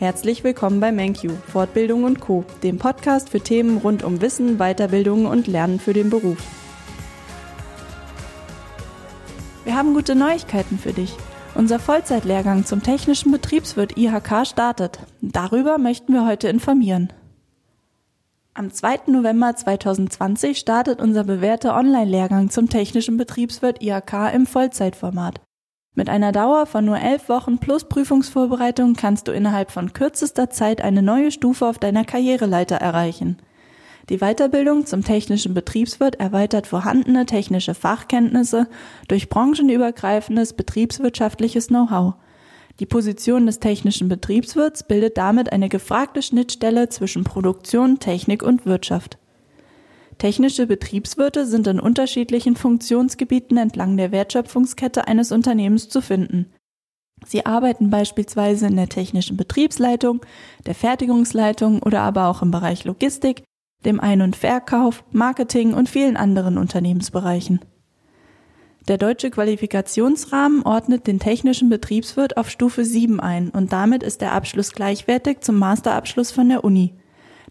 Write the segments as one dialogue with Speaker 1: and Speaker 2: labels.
Speaker 1: Herzlich willkommen bei MenQ, Fortbildung und Co., dem Podcast für Themen rund um Wissen, Weiterbildung und Lernen für den Beruf. Wir haben gute Neuigkeiten für dich. Unser Vollzeitlehrgang zum technischen Betriebswirt IHK startet. Darüber möchten wir heute informieren. Am 2. November 2020 startet unser bewährter Online-Lehrgang zum technischen Betriebswirt IHK im Vollzeitformat. Mit einer Dauer von nur elf Wochen plus Prüfungsvorbereitung kannst du innerhalb von kürzester Zeit eine neue Stufe auf deiner Karriereleiter erreichen. Die Weiterbildung zum technischen Betriebswirt erweitert vorhandene technische Fachkenntnisse durch branchenübergreifendes betriebswirtschaftliches Know-how. Die Position des technischen Betriebswirts bildet damit eine gefragte Schnittstelle zwischen Produktion, Technik und Wirtschaft. Technische Betriebswirte sind in unterschiedlichen Funktionsgebieten entlang der Wertschöpfungskette eines Unternehmens zu finden. Sie arbeiten beispielsweise in der technischen Betriebsleitung, der Fertigungsleitung oder aber auch im Bereich Logistik, dem Ein- und Verkauf, Marketing und vielen anderen Unternehmensbereichen. Der deutsche Qualifikationsrahmen ordnet den technischen Betriebswirt auf Stufe 7 ein und damit ist der Abschluss gleichwertig zum Masterabschluss von der Uni.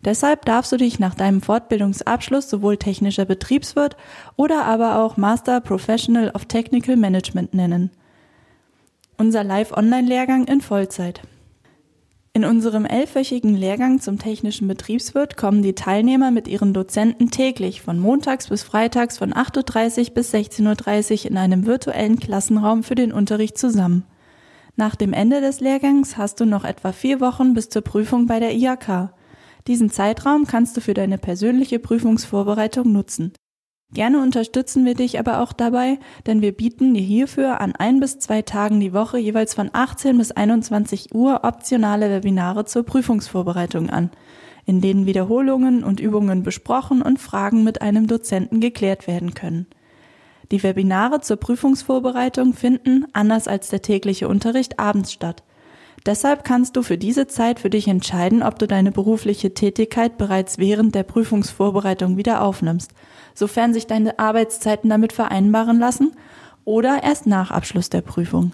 Speaker 1: Deshalb darfst du dich nach deinem Fortbildungsabschluss sowohl technischer Betriebswirt oder aber auch Master Professional of Technical Management nennen. Unser Live-Online-Lehrgang in Vollzeit. In unserem elfwöchigen Lehrgang zum technischen Betriebswirt kommen die Teilnehmer mit ihren Dozenten täglich von montags bis freitags von 8.30 Uhr bis 16.30 Uhr in einem virtuellen Klassenraum für den Unterricht zusammen. Nach dem Ende des Lehrgangs hast du noch etwa vier Wochen bis zur Prüfung bei der IHK. Diesen Zeitraum kannst du für deine persönliche Prüfungsvorbereitung nutzen. Gerne unterstützen wir dich aber auch dabei, denn wir bieten dir hierfür an ein bis zwei Tagen die Woche jeweils von 18 bis 21 Uhr optionale Webinare zur Prüfungsvorbereitung an, in denen Wiederholungen und Übungen besprochen und Fragen mit einem Dozenten geklärt werden können. Die Webinare zur Prüfungsvorbereitung finden, anders als der tägliche Unterricht, abends statt. Deshalb kannst du für diese Zeit für dich entscheiden, ob du deine berufliche Tätigkeit bereits während der Prüfungsvorbereitung wieder aufnimmst, sofern sich deine Arbeitszeiten damit vereinbaren lassen oder erst nach Abschluss der Prüfung.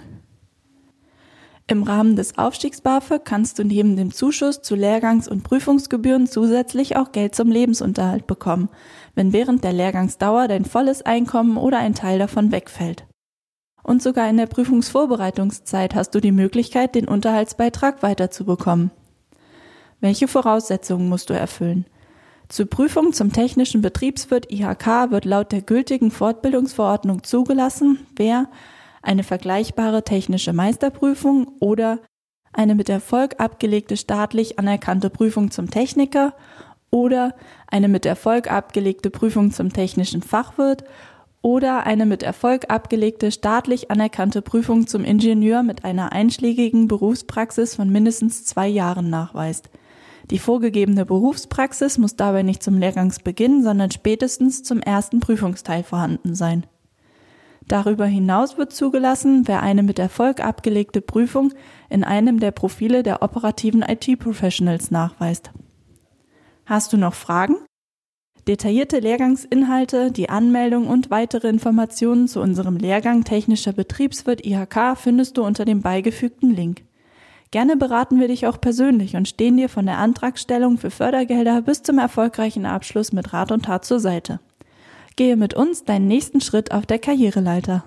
Speaker 1: Im Rahmen des Aufstiegs BAföG kannst du neben dem Zuschuss zu Lehrgangs- und Prüfungsgebühren zusätzlich auch Geld zum Lebensunterhalt bekommen, wenn während der Lehrgangsdauer dein volles Einkommen oder ein Teil davon wegfällt und sogar in der Prüfungsvorbereitungszeit hast du die Möglichkeit, den Unterhaltsbeitrag weiterzubekommen. Welche Voraussetzungen musst du erfüllen? Zur Prüfung zum technischen Betriebswirt IHK wird laut der gültigen Fortbildungsverordnung zugelassen, wer eine vergleichbare technische Meisterprüfung oder eine mit Erfolg abgelegte staatlich anerkannte Prüfung zum Techniker oder eine mit Erfolg abgelegte Prüfung zum technischen Fachwirt oder eine mit Erfolg abgelegte staatlich anerkannte Prüfung zum Ingenieur mit einer einschlägigen Berufspraxis von mindestens zwei Jahren nachweist. Die vorgegebene Berufspraxis muss dabei nicht zum Lehrgangsbeginn, sondern spätestens zum ersten Prüfungsteil vorhanden sein. Darüber hinaus wird zugelassen, wer eine mit Erfolg abgelegte Prüfung in einem der Profile der operativen IT-Professionals nachweist. Hast du noch Fragen? Detaillierte Lehrgangsinhalte, die Anmeldung und weitere Informationen zu unserem Lehrgang Technischer Betriebswirt IHK findest du unter dem beigefügten Link. Gerne beraten wir dich auch persönlich und stehen dir von der Antragstellung für Fördergelder bis zum erfolgreichen Abschluss mit Rat und Tat zur Seite. Gehe mit uns deinen nächsten Schritt auf der Karriereleiter.